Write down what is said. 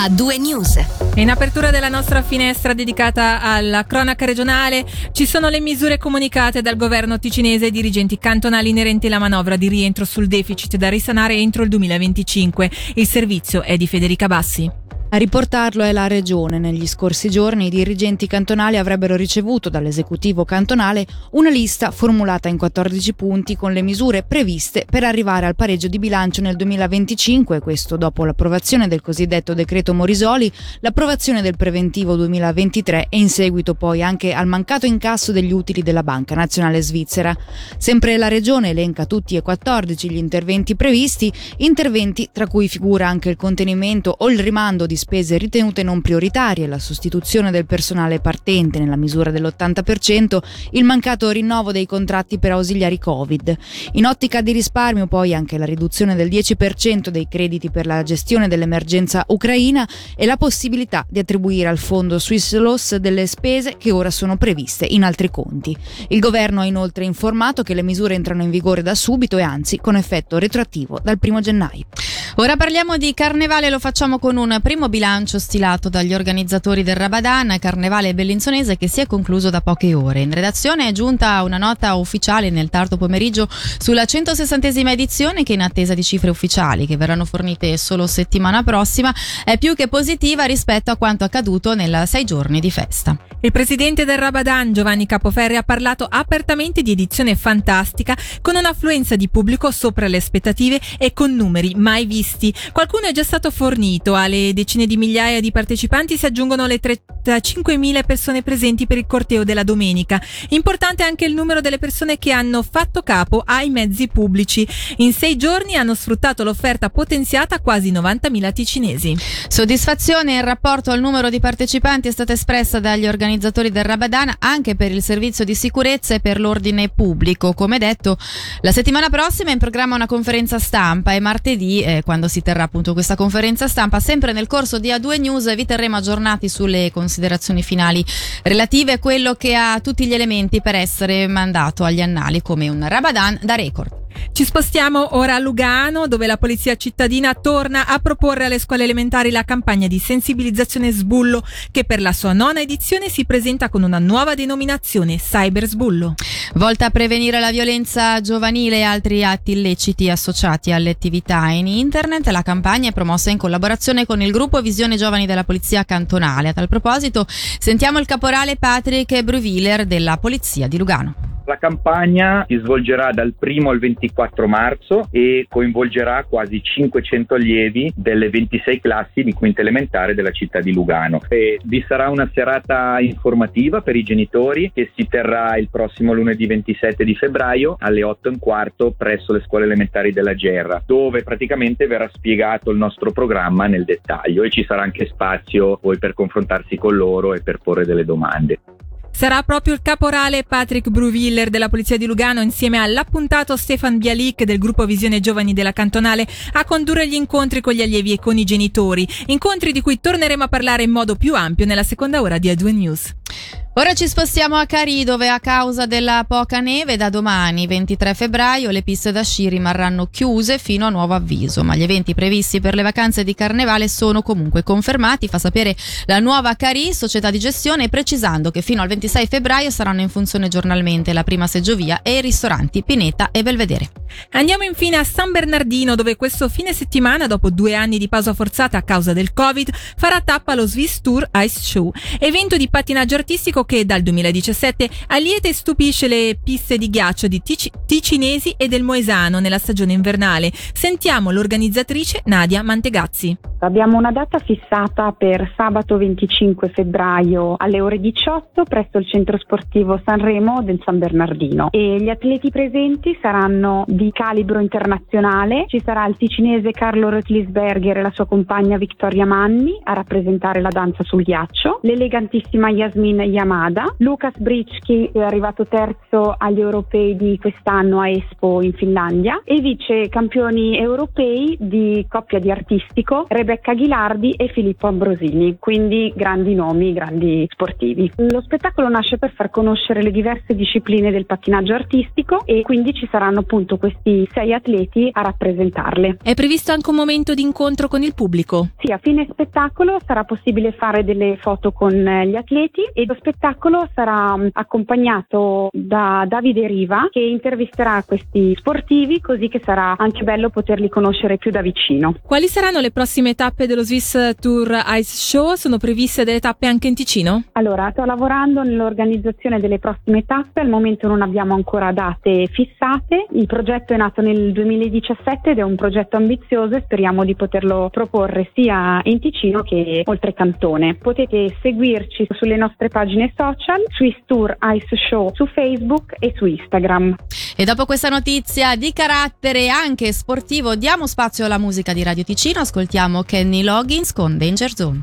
a due news. In apertura della nostra finestra dedicata alla cronaca regionale ci sono le misure comunicate dal governo ticinese ai dirigenti cantonali inerenti alla manovra di rientro sul deficit da risanare entro il 2025. Il servizio è di Federica Bassi. A riportarlo è la Regione. Negli scorsi giorni i dirigenti cantonali avrebbero ricevuto dall'esecutivo cantonale una lista formulata in 14 punti con le misure previste per arrivare al pareggio di bilancio nel 2025, questo dopo l'approvazione del cosiddetto decreto Morisoli, l'approvazione del preventivo 2023 e in seguito poi anche al mancato incasso degli utili della Banca Nazionale Svizzera. Sempre la Regione elenca tutti e 14 gli interventi previsti, interventi tra cui figura anche il contenimento o il rimando di spese ritenute non prioritarie, la sostituzione del personale partente nella misura dell'80%, il mancato rinnovo dei contratti per ausiliari Covid. In ottica di risparmio poi anche la riduzione del 10% dei crediti per la gestione dell'emergenza ucraina e la possibilità di attribuire al fondo Swiss Loss delle spese che ora sono previste in altri conti. Il governo ha inoltre informato che le misure entrano in vigore da subito e anzi con effetto retroattivo dal 1 gennaio. Ora parliamo di carnevale, lo facciamo con un primo bilancio stilato dagli organizzatori del Rabadan, carnevale bellinzonese che si è concluso da poche ore. In redazione è giunta una nota ufficiale nel tardo pomeriggio sulla 160esima edizione che in attesa di cifre ufficiali che verranno fornite solo settimana prossima è più che positiva rispetto a quanto accaduto nel sei giorni di festa. Il presidente del Rabadan, Giovanni Capoferri, ha parlato apertamente di edizione fantastica con un'affluenza di pubblico sopra le aspettative e con numeri mai visti. Qualcuno è già stato fornito, alle decine di migliaia di partecipanti si aggiungono le 35.000 persone presenti per il corteo della domenica. Importante anche il numero delle persone che hanno fatto capo ai mezzi pubblici. In sei giorni hanno sfruttato l'offerta potenziata a quasi 90.000 ticinesi. Soddisfazione in rapporto al numero di partecipanti è stata espressa dagli organizzatori del Rabadan anche per il servizio di sicurezza e per l'ordine pubblico. Come detto, la settimana prossima è in programma una conferenza stampa e martedì, eh, quando si terrà appunto questa conferenza stampa, sempre nel corso di A2 News vi terremo aggiornati sulle considerazioni finali relative a quello che ha tutti gli elementi per essere mandato agli annali come un Rabadan da record. Ci spostiamo ora a Lugano, dove la polizia cittadina torna a proporre alle scuole elementari la campagna di sensibilizzazione Sbullo, che per la sua nona edizione si presenta con una nuova denominazione, Cyber Sbullo. Volta a prevenire la violenza giovanile e altri atti illeciti associati alle attività in internet, la campagna è promossa in collaborazione con il gruppo Visione Giovani della Polizia Cantonale. A tal proposito, sentiamo il caporale Patrick Bruviller della Polizia di Lugano. La campagna si svolgerà dal 1 al 24 marzo e coinvolgerà quasi 500 allievi delle 26 classi di quinta elementare della città di Lugano. E vi sarà una serata informativa per i genitori che si terrà il prossimo lunedì 27 di febbraio alle 8 e un quarto presso le scuole elementari della Gerra, dove praticamente verrà spiegato il nostro programma nel dettaglio e ci sarà anche spazio poi per confrontarsi con loro e per porre delle domande. Sarà proprio il caporale Patrick Bruviller della Polizia di Lugano insieme all'appuntato Stefan Bialic del gruppo Visione Giovani della Cantonale a condurre gli incontri con gli allievi e con i genitori, incontri di cui torneremo a parlare in modo più ampio nella seconda ora di A2 News. Ora ci spostiamo a Cari dove a causa della poca neve da domani 23 febbraio le piste da sci rimarranno chiuse fino a nuovo avviso, ma gli eventi previsti per le vacanze di carnevale sono comunque confermati, fa sapere la nuova Cari, società di gestione, precisando che fino al 26 febbraio saranno in funzione giornalmente la prima seggiovia e i ristoranti Pineta e Belvedere. Andiamo infine a San Bernardino dove questo fine settimana, dopo due anni di pausa forzata a causa del Covid, farà tappa lo Swiss Tour Ice Show, evento di pattinaggio artistico che dal 2017 allieta e stupisce le piste di ghiaccio di Tic- Ticinesi e del Moesano nella stagione invernale. Sentiamo l'organizzatrice Nadia Mantegazzi. Abbiamo una data fissata per sabato 25 febbraio alle ore 18 presso il centro sportivo Sanremo del San Bernardino e gli atleti presenti saranno di calibro internazionale. Ci sarà il ticinese Carlo Rotlisberger e la sua compagna Vittoria Manni a rappresentare la danza sul ghiaccio, l'elegantissima Yasmin Yamada. Lucas Bricchi è arrivato terzo agli europei di quest'anno a Espo in Finlandia e vice campioni europei di coppia di artistico Rebecca Rebecca Ghilardi e Filippo Ambrosini, quindi grandi nomi, grandi sportivi. Lo spettacolo nasce per far conoscere le diverse discipline del pattinaggio artistico e quindi ci saranno appunto questi sei atleti a rappresentarle. È previsto anche un momento di incontro con il pubblico? Sì, a fine spettacolo sarà possibile fare delle foto con gli atleti e lo spettacolo sarà mm, accompagnato da Davide Riva che intervisterà questi sportivi così che sarà anche bello poterli conoscere più da vicino. Quali saranno le prossime tappe dello Swiss Tour Ice Show? Sono previste delle tappe anche in Ticino? Allora, sto lavorando nell'organizzazione delle prossime tappe, al momento non abbiamo ancora date fissate. Il progetto è nato nel 2017 ed è un progetto ambizioso e speriamo di poterlo proporre sia in Ticino che oltre cantone. Potete seguirci sulle nostre pagine social, Swiss Tour Ice Show su Facebook e su Instagram. E dopo questa notizia di carattere anche sportivo, diamo spazio alla musica di Radio Ticino, ascoltiamo Kenny Loggins con Danger Zone.